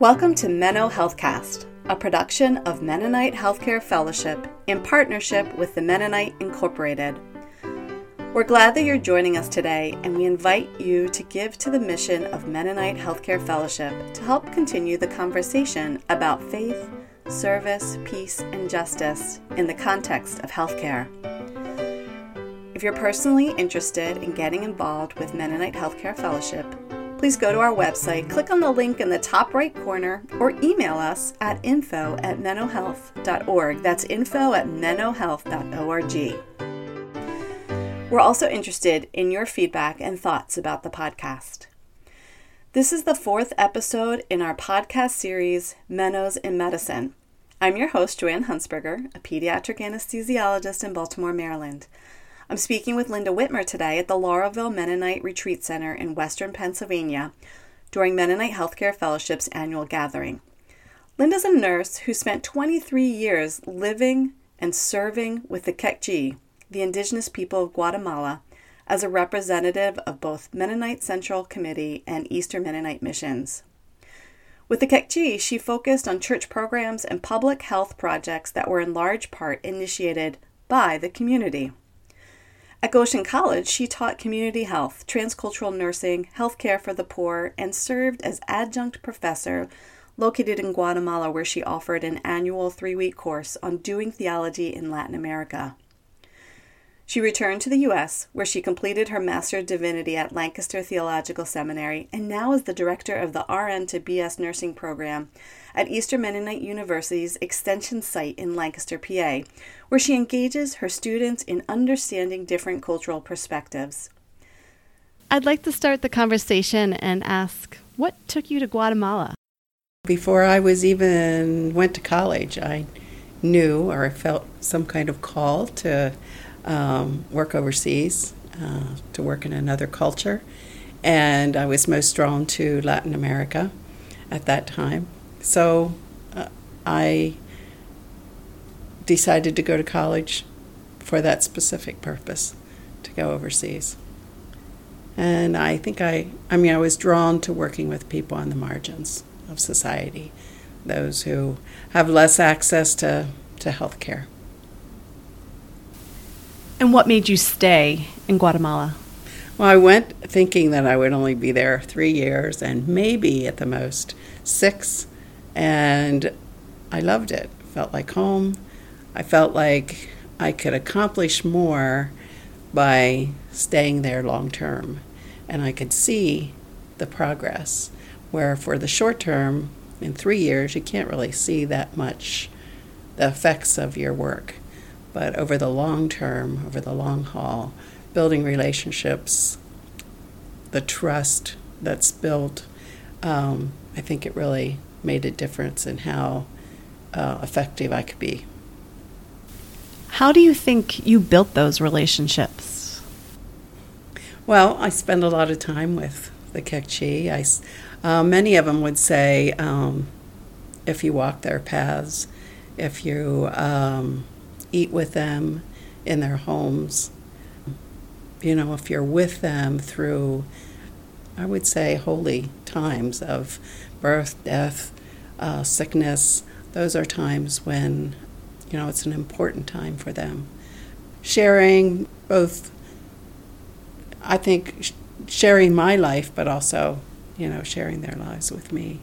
Welcome to Menno Healthcast, a production of Mennonite Healthcare Fellowship in partnership with the Mennonite Incorporated. We're glad that you're joining us today, and we invite you to give to the mission of Mennonite Healthcare Fellowship to help continue the conversation about faith, service, peace, and justice in the context of healthcare. If you're personally interested in getting involved with Mennonite Healthcare Fellowship, please go to our website, click on the link in the top right corner, or email us at info at mennohealth.org. That's info at mennohealth.org. We're also interested in your feedback and thoughts about the podcast. This is the fourth episode in our podcast series, Mennos in Medicine. I'm your host, Joanne Huntsberger, a pediatric anesthesiologist in Baltimore, Maryland. I'm speaking with Linda Whitmer today at the Laurelville Mennonite Retreat Center in Western Pennsylvania during Mennonite Healthcare Fellowship's annual gathering. Linda's a nurse who spent 23 years living and serving with the Kekchi, the indigenous people of Guatemala, as a representative of both Mennonite Central Committee and Eastern Mennonite missions. With the Kekchi, she focused on church programs and public health projects that were in large part initiated by the community. At Goshen College, she taught community health, transcultural nursing, healthcare for the poor, and served as adjunct professor located in Guatemala, where she offered an annual three week course on doing theology in Latin America. She returned to the U.S., where she completed her Master of Divinity at Lancaster Theological Seminary and now is the director of the RN to BS nursing program at Eastern Mennonite University's Extension site in Lancaster, PA, where she engages her students in understanding different cultural perspectives. I'd like to start the conversation and ask what took you to Guatemala? Before I was even went to college, I knew or I felt some kind of call to um, work overseas, uh, to work in another culture. And I was most drawn to Latin America at that time. So uh, I decided to go to college for that specific purpose, to go overseas. And I think I, I mean, I was drawn to working with people on the margins of society, those who have less access to, to health care. And what made you stay in Guatemala? Well, I went thinking that I would only be there three years and maybe at the most six. And I loved it. Felt like home. I felt like I could accomplish more by staying there long term. And I could see the progress. Where for the short term, in three years, you can't really see that much the effects of your work. But over the long term, over the long haul, building relationships, the trust that's built, um, I think it really made a difference in how uh, effective I could be. How do you think you built those relationships? Well, I spend a lot of time with the Kekchi. I, uh, many of them would say, um, if you walk their paths, if you um, eat with them in their homes. You know, if you're with them through, I would say, holy times of birth, death, uh, sickness, those are times when, you know, it's an important time for them. Sharing both, I think, sharing my life, but also, you know, sharing their lives with me.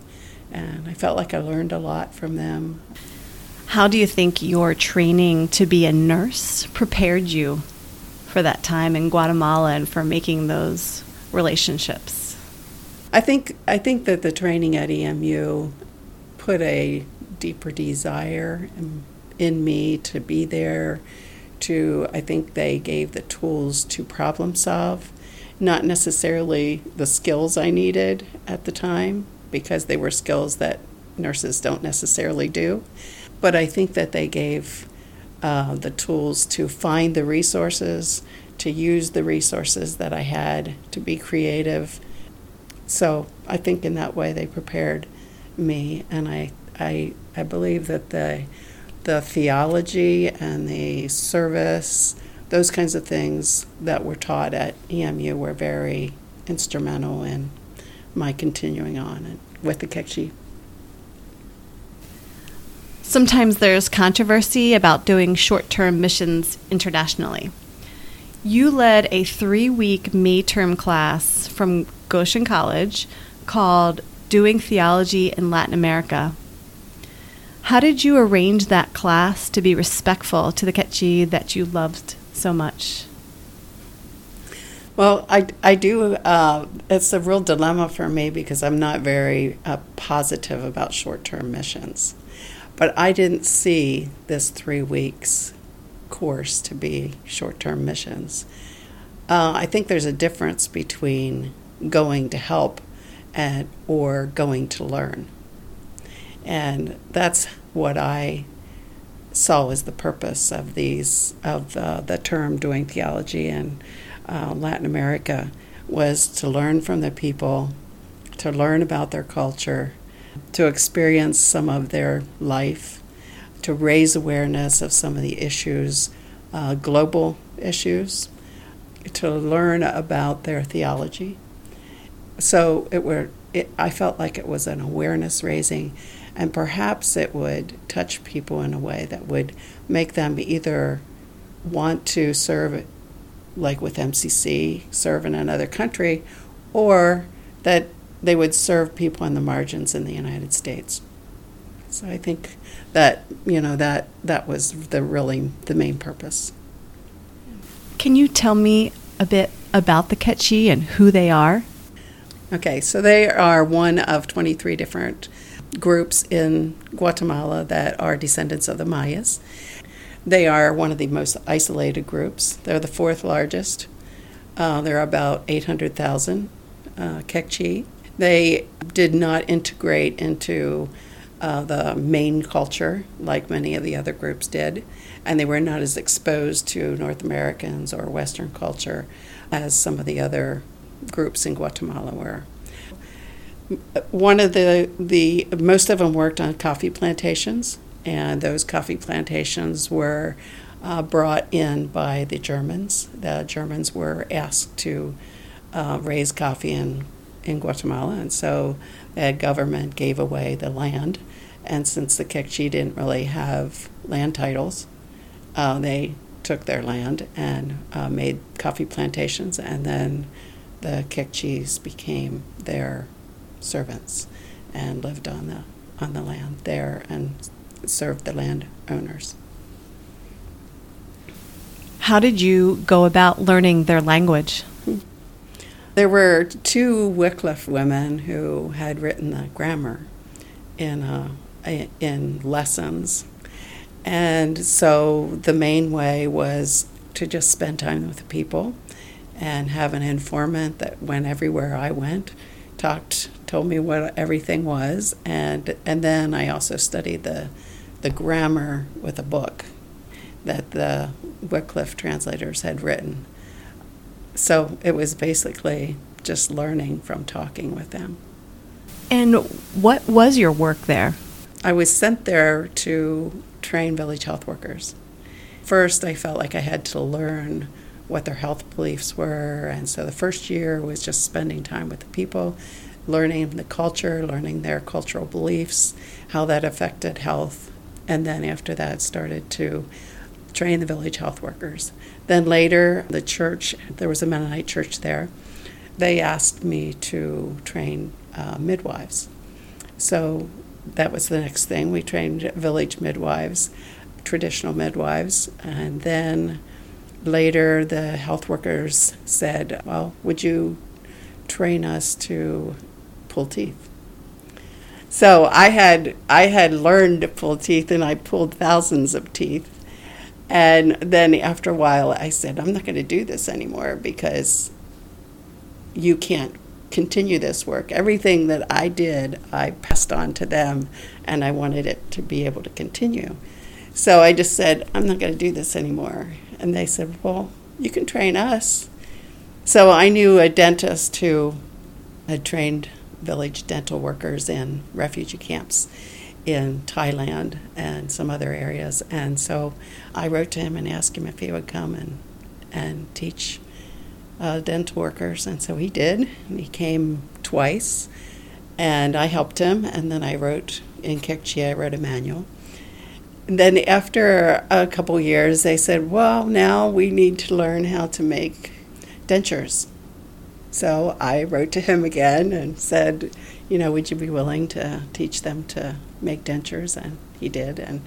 And I felt like I learned a lot from them. How do you think your training to be a nurse prepared you for that time in Guatemala and for making those relationships? I think I think that the training at EMU put a deeper desire in, me to be there. To I think they gave the tools to problem solve, not necessarily the skills I needed at the time because they were skills that nurses don't necessarily do but I think that they gave uh, the tools to find the resources, to use the resources that I had, to be creative. So I think in that way they prepared me, and I I I believe that the the theology and the service, those kinds of things that were taught at EMU were very instrumental in my continuing on with the Kekchi. Sometimes there's controversy about doing short term missions internationally. You led a three week May term class from Goshen College called Doing Theology in Latin America. How did you arrange that class to be respectful to the Kekchi that you loved so much? Well, I, I do. Uh, it's a real dilemma for me because I'm not very uh, positive about short term missions. But I didn't see this three weeks course to be short term missions. Uh, I think there's a difference between going to help and or going to learn. And that's what I saw as the purpose of these of uh, the term doing theology in uh, Latin America was to learn from the people, to learn about their culture, to experience some of their life, to raise awareness of some of the issues, uh, global issues, to learn about their theology. So it were it, I felt like it was an awareness raising and perhaps it would touch people in a way that would make them either want to serve, like with MCC, serve in another country, or that they would serve people on the margins in the United States. So I think that you know that that was the really the main purpose. Can you tell me a bit about the Kekchi and who they are? Okay, so they are one of 23 different groups in Guatemala that are descendants of the Mayas. They are one of the most isolated groups. They're the fourth largest. Uh, there are about 800,000 uh, Kekchi. They did not integrate into uh, the main culture like many of the other groups did, and they were not as exposed to North Americans or Western culture as some of the other groups in Guatemala were one of the the most of them worked on coffee plantations, and those coffee plantations were uh, brought in by the Germans. The Germans were asked to uh, raise coffee in in Guatemala, and so the government gave away the land. And since the Kekchi didn't really have land titles, uh, they took their land and uh, made coffee plantations, and then the Kekchis became their servants and lived on the on the land there and served the landowners. How did you go about learning their language? There were two Wycliffe women who had written the grammar in uh, in lessons, and so the main way was to just spend time with the people and have an informant that went everywhere I went, talked told me what everything was, and and then I also studied the the grammar with a book that the Wycliffe translators had written. So it was basically just learning from talking with them. And what was your work there? I was sent there to train village health workers. First, I felt like I had to learn what their health beliefs were, and so the first year was just spending time with the people learning the culture, learning their cultural beliefs, how that affected health, and then after that started to train the village health workers. Then later, the church, there was a Mennonite church there, they asked me to train uh, midwives. So that was the next thing. We trained village midwives, traditional midwives, and then later the health workers said, Well, would you train us to pull teeth. So I had I had learned to pull teeth, and I pulled thousands of teeth. And then after a while, I said, I'm not going to do this anymore because you can't continue this work. Everything that I did, I passed on to them, and I wanted it to be able to continue. So I just said, I'm not going to do this anymore. And they said, Well, you can train us. So I knew a dentist who had trained village dental workers in refugee camps in Thailand and some other areas. And so I wrote to him and asked him if he would come and, and teach uh, dental workers. And so he did. He came twice, and I helped him. And then I wrote in Kekchi, I wrote a manual. And then after a couple years, they said, well, now we need to learn how to make dentures. So I wrote to him again and said, you know, would you be willing to teach them to make dentures? And he did. And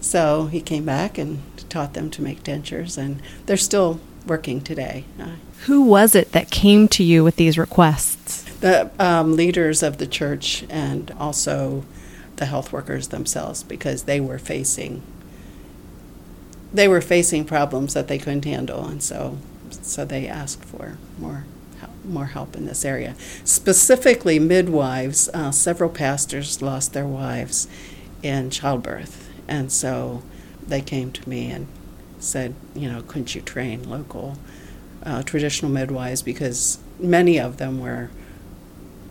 so he came back and taught them to make dentures, and they're still working today. Who was it that came to you with these requests? The um, leaders of the church and also the health workers themselves, because they were facing they were facing problems that they couldn't handle, and so so they asked for more more help in this area. Specifically, midwives. Uh, several pastors lost their wives in childbirth, and so they came to me and said, you know, couldn't you train local uh, traditional midwives because many of them were,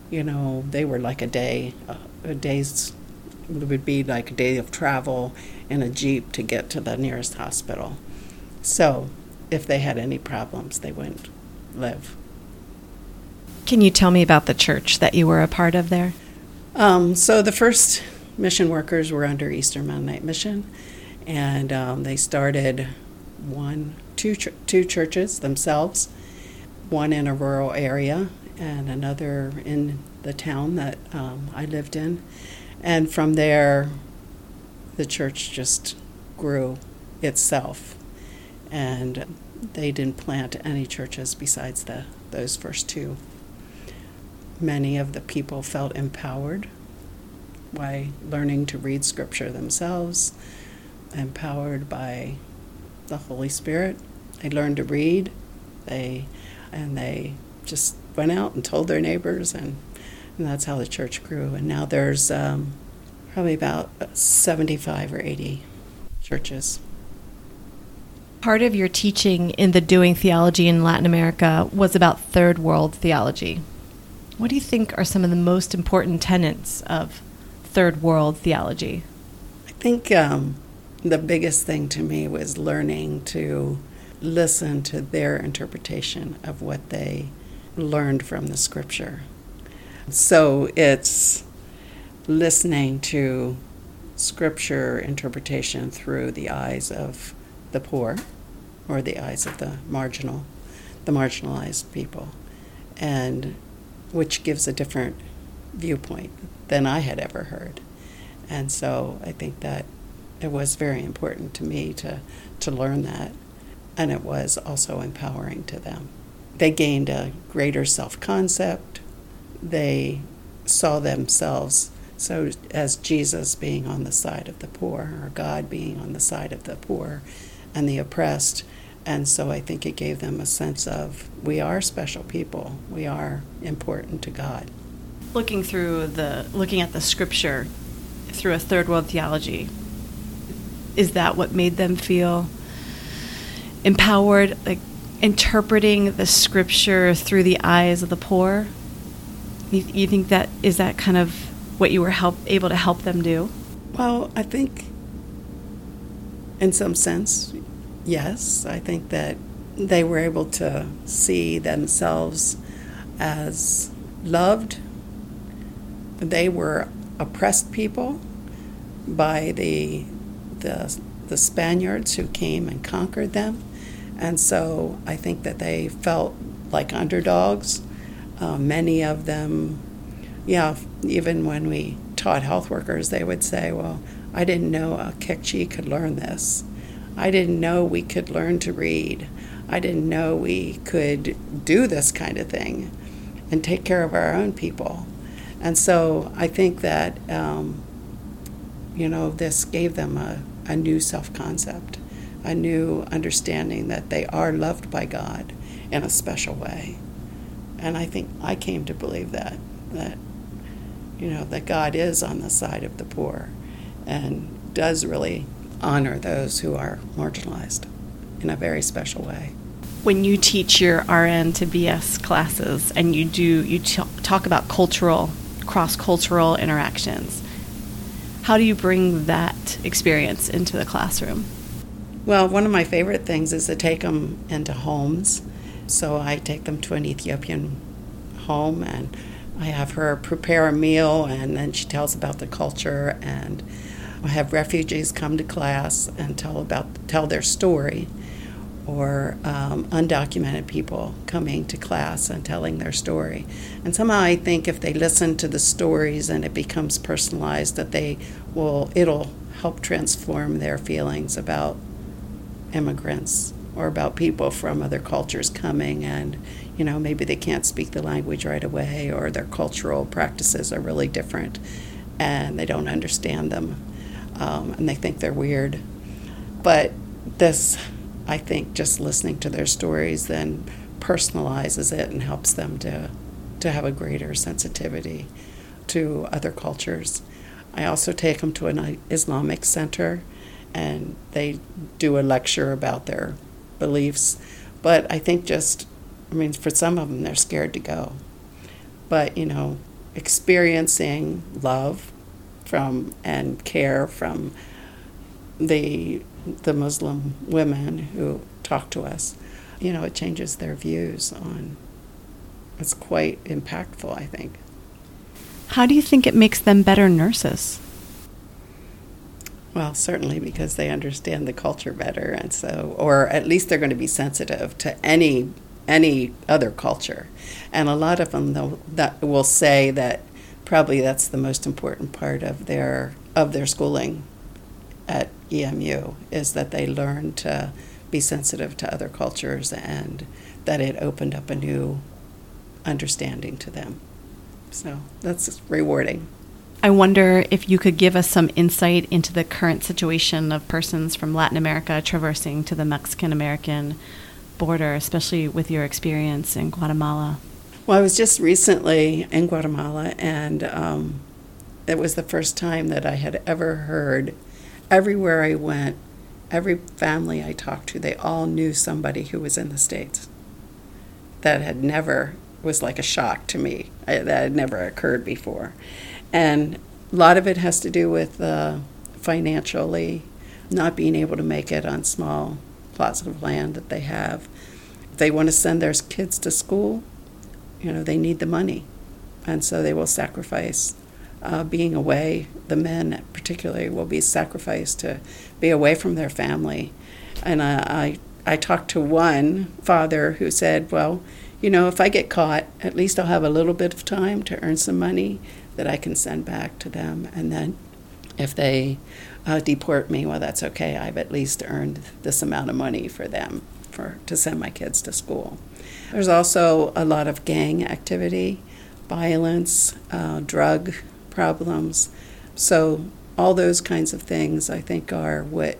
you know, they were like a day, uh, a day's it would be like a day of travel in a jeep to get to the nearest hospital. So, if they had any problems, they wouldn't live. Can you tell me about the church that you were a part of there? Um, so the first mission workers were under Eastern Mennonite Mission, and um, they started one, two, ch- two churches themselves, one in a rural area and another in the town that um, I lived in, and from there, the church just grew itself, and they didn't plant any churches besides the those first two many of the people felt empowered by learning to read scripture themselves, empowered by the Holy Spirit. They learned to read. They and they just went out and told their neighbors, and, and that's how the church grew. And now there's um, probably about 75 or 80 churches. Part of your teaching in the Doing Theology in Latin America was about third world theology. What do you think are some of the most important tenets of third world theology? I think um, the biggest thing to me was learning to listen to their interpretation of what they learned from the scripture. So it's listening to scripture interpretation through the eyes of the poor or the eyes of the marginal, the marginalized people. And which gives a different viewpoint than I had ever heard. And so I think that it was very important to me to, to learn that, and it was also empowering to them. They gained a greater self concept. They saw themselves so as Jesus being on the side of the poor, or God being on the side of the poor and the oppressed, and so I think it gave them a sense of we are special people. We are important to God. Looking through the looking at the scripture through a third world theology, is that what made them feel empowered like interpreting the scripture through the eyes of the poor? You, you think that is that kind of what you were help, able to help them do? Well, I think in some sense yes, I think that they were able to see themselves as loved. They were oppressed people by the, the, the Spaniards who came and conquered them. And so I think that they felt like underdogs. Uh, many of them, yeah, even when we taught health workers, they would say, Well, I didn't know a Kekchi could learn this. I didn't know we could learn to read. I didn't know we could do this kind of thing and take care of our own people. And so I think that, um, you know, this gave them a, a new self concept, a new understanding that they are loved by God in a special way. And I think I came to believe that, that, you know, that God is on the side of the poor and does really honor those who are marginalized in a very special way. When you teach your RN to BS classes and you do you t- talk about cultural cross-cultural interactions, how do you bring that experience into the classroom? Well, one of my favorite things is to take them into homes. So I take them to an Ethiopian home and I have her prepare a meal and then she tells about the culture and have refugees come to class and tell about tell their story, or um, undocumented people coming to class and telling their story. And somehow I think if they listen to the stories and it becomes personalized, that they will it'll help transform their feelings about immigrants or about people from other cultures coming and you know maybe they can't speak the language right away or their cultural practices are really different and they don't understand them um, and they think they're weird but this i think just listening to their stories then personalizes it and helps them to to have a greater sensitivity to other cultures i also take them to an islamic center and they do a lecture about their beliefs. But I think just, I mean, for some of them, they're scared to go. But, you know, experiencing love from and care from the the Muslim women who talk to us, you know, it changes their views on. It's quite impactful, I think. How do you think it makes them better nurses? Well, certainly because they understand the culture better, and so, or at least they're going to be sensitive to any any other culture, and a lot of them that will say that probably that's the most important part of their of their schooling at EMU is that they learn to be sensitive to other cultures and that it opened up a new understanding to them. So that's rewarding. I wonder if you could give us some insight into the current situation of persons from Latin America traversing to the Mexican American border, especially with your experience in Guatemala. Well, I was just recently in Guatemala, and um, it was the first time that I had ever heard, everywhere I went, every family I talked to, they all knew somebody who was in the States. That had never, was like a shock to me. I, that had never occurred before. And a lot of it has to do with uh, financially not being able to make it on small plots of land that they have. If they want to send their kids to school, you know, they need the money. And so they will sacrifice uh, being away. The men, particularly, will be sacrificed to be away from their family. And I, I, I talked to one father who said, Well, you know, if I get caught, at least I'll have a little bit of time to earn some money that I can send back to them. And then if they uh, deport me, well, that's okay. I've at least earned this amount of money for them for to send my kids to school. There's also a lot of gang activity, violence, uh, drug problems. So all those kinds of things, I think, are what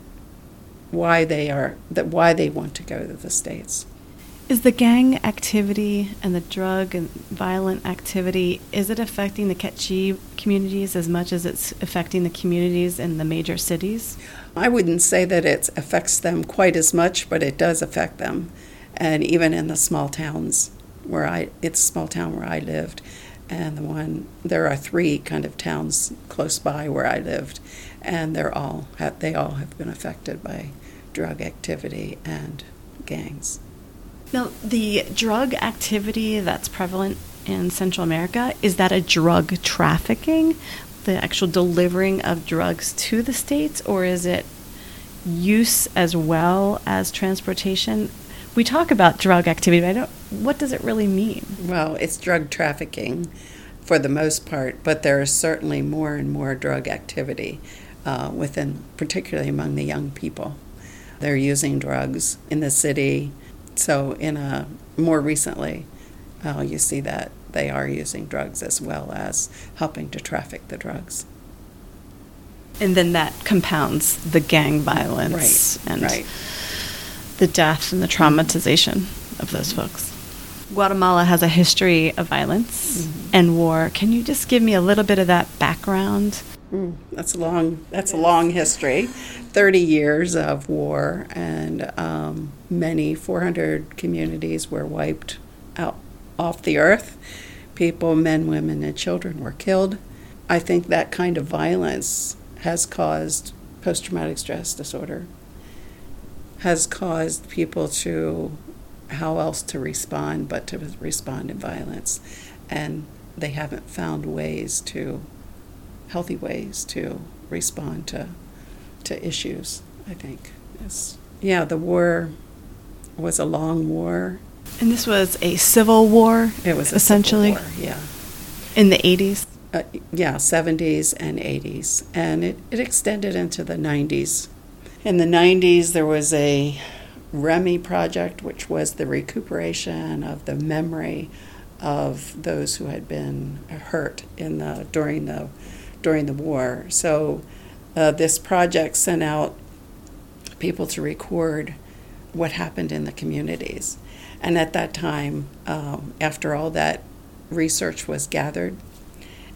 why they are that why they want to go to the states. Is the gang activity and the drug and violent activity is it affecting the Kekchi communities as much as it's affecting the communities in the major cities? I wouldn't say that it affects them quite as much, but it does affect them, and even in the small towns where I it's a small town where I lived, and the one there are three kind of towns close by where I lived, and they're all they all have been affected by drug activity and gangs. Now, the drug activity that's prevalent in Central America, is that a drug trafficking, the actual delivering of drugs to the States, or is it use as well as transportation? We talk about drug activity, but I don't, what does it really mean? Well, it's drug trafficking for the most part, but there is certainly more and more drug activity uh, within, particularly among the young people. They're using drugs in the city so, in a more recently, uh, you see that they are using drugs as well as helping to traffic the drugs. And then that compounds the gang violence right, and right. The death and the traumatization of those folks. Guatemala has a history of violence mm-hmm. and war. Can you just give me a little bit of that background? Mm, that's a long. That's a long history. Thirty years of war, and um, many 400 communities were wiped out off the earth. People, men, women, and children were killed. I think that kind of violence has caused post-traumatic stress disorder. Has caused people to how else to respond but to respond in violence, and they haven't found ways to healthy ways to respond to to issues. I think. Yes. Yeah, the war was a long war. And this was a civil war. It was essentially war, yeah. In the eighties. Uh, yeah, seventies and eighties, and it, it extended into the nineties. In the nineties, there was a REMHI project, which was the recuperation of the memory of those who had been hurt in the during the during the war. So uh, this project sent out people to record what happened in the communities. And at that time, um, after all that research was gathered,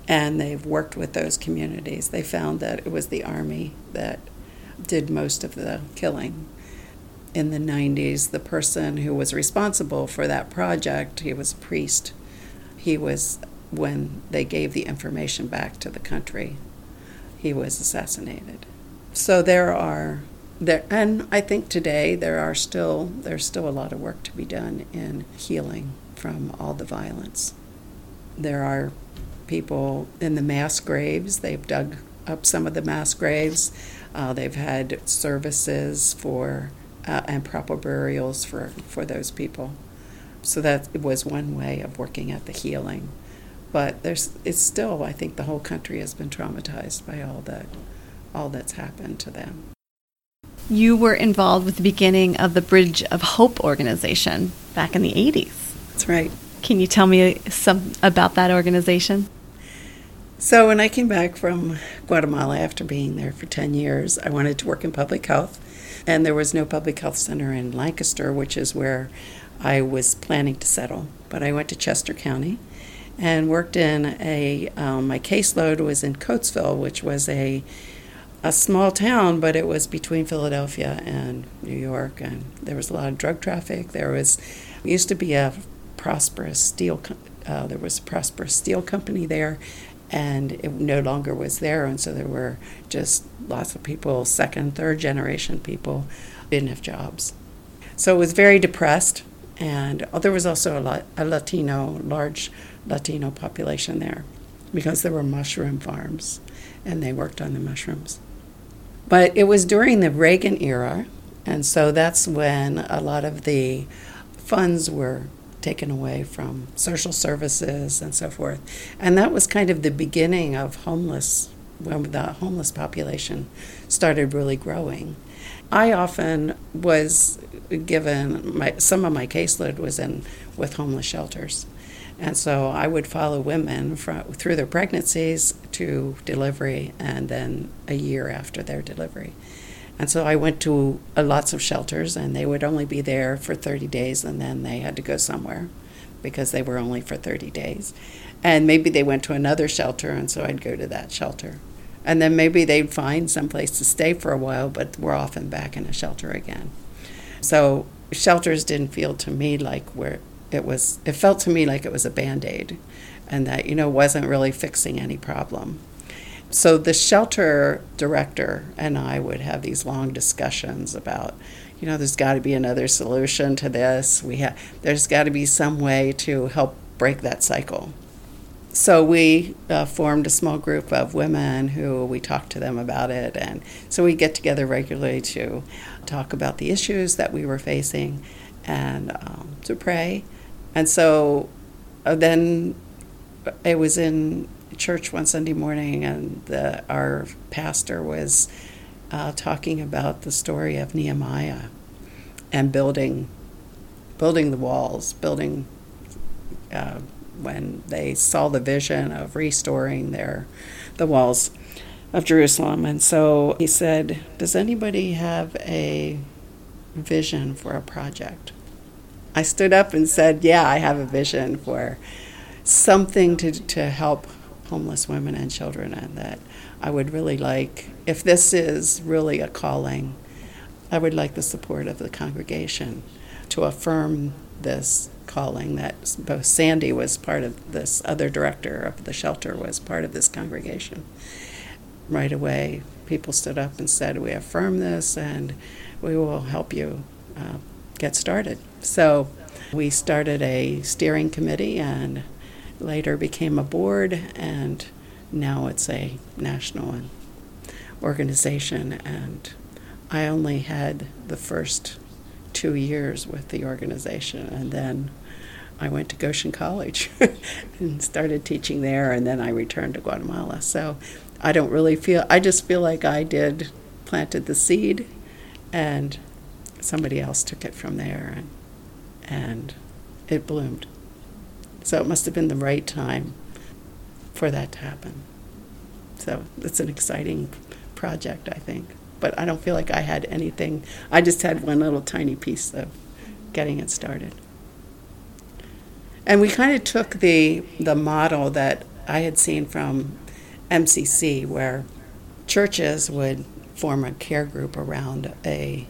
and they've worked with those communities, they found that it was the Army that did most of the killing. In the 90s, the person who was responsible for that project, he was a priest. He was, when they gave the information back to the country, he was assassinated. So there are there, and I think today there are still there's still a lot of work to be done in healing from all the violence. There are people in the mass graves. They've dug up some of the mass graves. Uh, they've had services for uh, and proper burials for for those people. So that was one way of working at the healing. But there's it's still I think the whole country has been traumatized by all that all that's happened to them. You were involved with the beginning of the Bridge of Hope organization back in the 80s. That's right. Can you tell me some about that organization? So, when I came back from Guatemala after being there for 10 years, I wanted to work in public health. And there was no public health center in Lancaster, which is where I was planning to settle. But I went to Chester County and worked in a, um, my caseload was in Coatesville, which was a a small town, but it was between Philadelphia and New York, and there was a lot of drug traffic. There was used to be a prosperous steel. Uh, there was a prosperous steel company there, and it no longer was there, and so there were just lots of people, second, third generation people, didn't have jobs. So it was very depressed, and oh, there was also a, lot, a Latino, large Latino population there, because there were mushroom farms, and they worked on the mushrooms. But it was during the Reagan era, and so that's when a lot of the funds were taken away from social services and so forth. And that was kind of the beginning of homeless, when the homeless population started really growing. I often was given my some of my caseload was in with homeless shelters. And so I would follow women from, through their pregnancies to delivery and then a year after their delivery. And so I went to uh, lots of shelters, and they would only be there for 30 days, and then they had to go somewhere because they were only for 30 days. And maybe they went to another shelter, and so I'd go to that shelter. And then maybe they'd find some place to stay for a while, but we're often back in a shelter again. So shelters didn't feel to me like where it was it felt to me like it was a band-aid and that you know wasn't really fixing any problem so the shelter director and i would have these long discussions about you know there's got to be another solution to this. We have there's got to be some way to help break that cycle. So we uh, formed a small group of women who we talked to them about it and so we get together regularly to talk about the issues that we were facing and um, to pray. And so uh, then it was in church one Sunday morning, and the, our pastor was uh, talking about the story of Nehemiah and building, building the walls, building. Uh, when they saw the vision of restoring their, the walls of Jerusalem, and so he said, "Does anybody have a vision for a project?" I stood up and said, Yeah, I have a vision for something to, to help homeless women and children, and that I would really like, if this is really a calling, I would like the support of the congregation to affirm this calling that both Sandy was part of this, other director of the shelter was part of this congregation. Right away, people stood up and said, We affirm this and we will help you uh, get started. So we started a steering committee and later became a board, and now it's a national. Organization, and I only had the first two years with the organization, and then I went to Goshen College and started teaching there, and then I returned to Guatemala. So I don't really feel, I just feel like I did, planted the seed, and somebody else took it from there, and, and it bloomed. So it must have been the right time for that to happen. So it's an exciting project, I think. But I don't feel like I had anything. I just had one little tiny piece of getting it started. And we kind of took the the model that I had seen from MCC, where churches would form a care group around a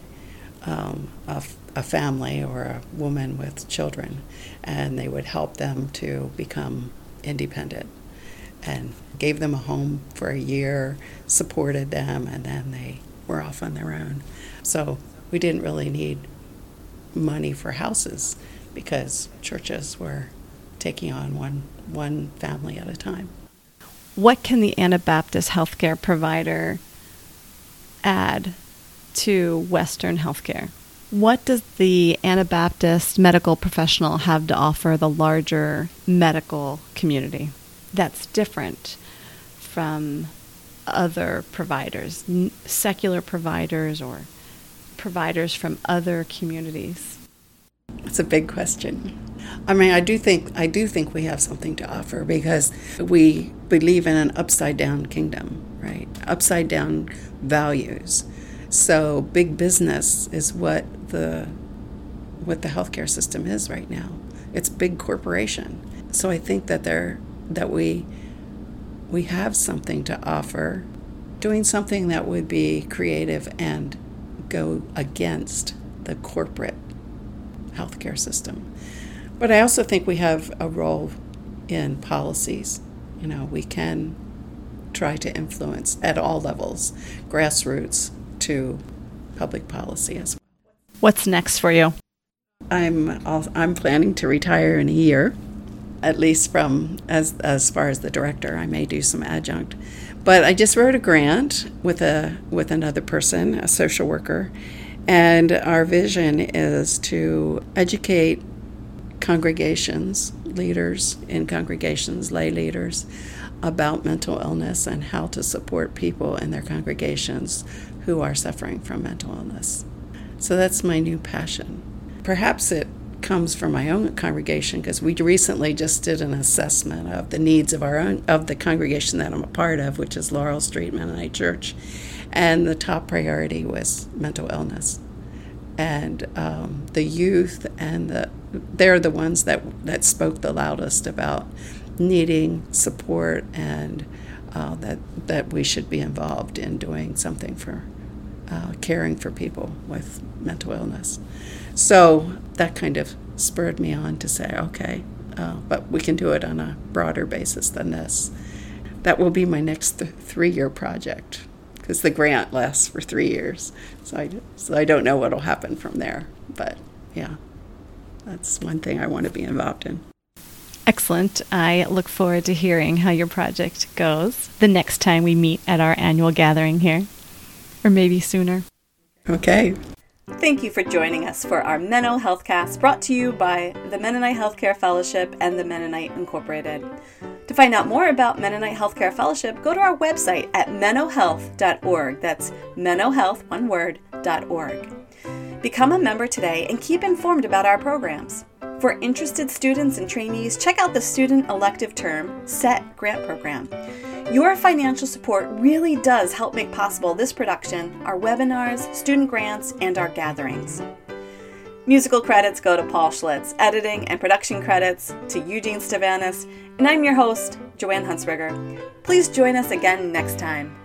um, a, a family or a woman with children, and they would help them to become independent and gave them a home for a year, supported them, and then they were off on their own. So we didn't really need money for houses because churches were taking on one one family at a time. What can the Anabaptist healthcare provider add to Western healthcare? What does the Anabaptist medical professional have to offer the larger medical community that's different from other providers, secular providers or providers from other communities? It's a big question. I mean, I do think I do think we have something to offer because we believe in an upside down kingdom, right? Upside down values. So big business is what the what the healthcare system is right now. It's big corporation. So I think that there that we we have something to offer, doing something that would be creative and go against the corporate healthcare system. But I also think we have a role in policies. You know, we can try to influence at all levels, grassroots to public policy as well. What's next for you? I'm I'm planning to retire in a year, at least from as as far as the director. I may do some adjunct, but I just wrote a grant with a with another person, a social worker, and our vision is to educate congregations, leaders in congregations, lay leaders, about mental illness and how to support people in their congregations who are suffering from mental illness. So that's my new passion. Perhaps it comes from my own congregation because we recently just did an assessment of the needs of our own of the congregation that I'm a part of, which is Laurel Street Mennonite Church, and the top priority was mental illness and um, the youth and the they're the ones that that spoke the loudest about needing support and uh, that that we should be involved in doing something for uh, caring for people with mental illness. So that kind of spurred me on to say, okay, uh, but we can do it on a broader basis than this. That will be my next th- three-year project because the grant lasts for three years. So I, so I don't know what will happen from there. But yeah, that's one thing I want to be involved in. Excellent. I look forward to hearing how your project goes the next time we meet at our annual gathering here, or maybe sooner. Okay. Thank you for joining us for our Menno Healthcast brought to you by the Mennonite Healthcare Fellowship and the Mennonite Incorporated. To find out more about Mennonite Healthcare Fellowship, go to our website at mennohealth.org. That's mennohealth, one word, .org. Become a member today and keep informed about our programs. For interested students and trainees, check out the Student Elective Term SET grant program. Your financial support really does help make possible this production, our webinars, student grants, and our gatherings. Musical credits go to Paul Schlitz, editing and production credits to Eugene Stavanis, and I'm your host, Joanne Huntsberger. Please join us again next time.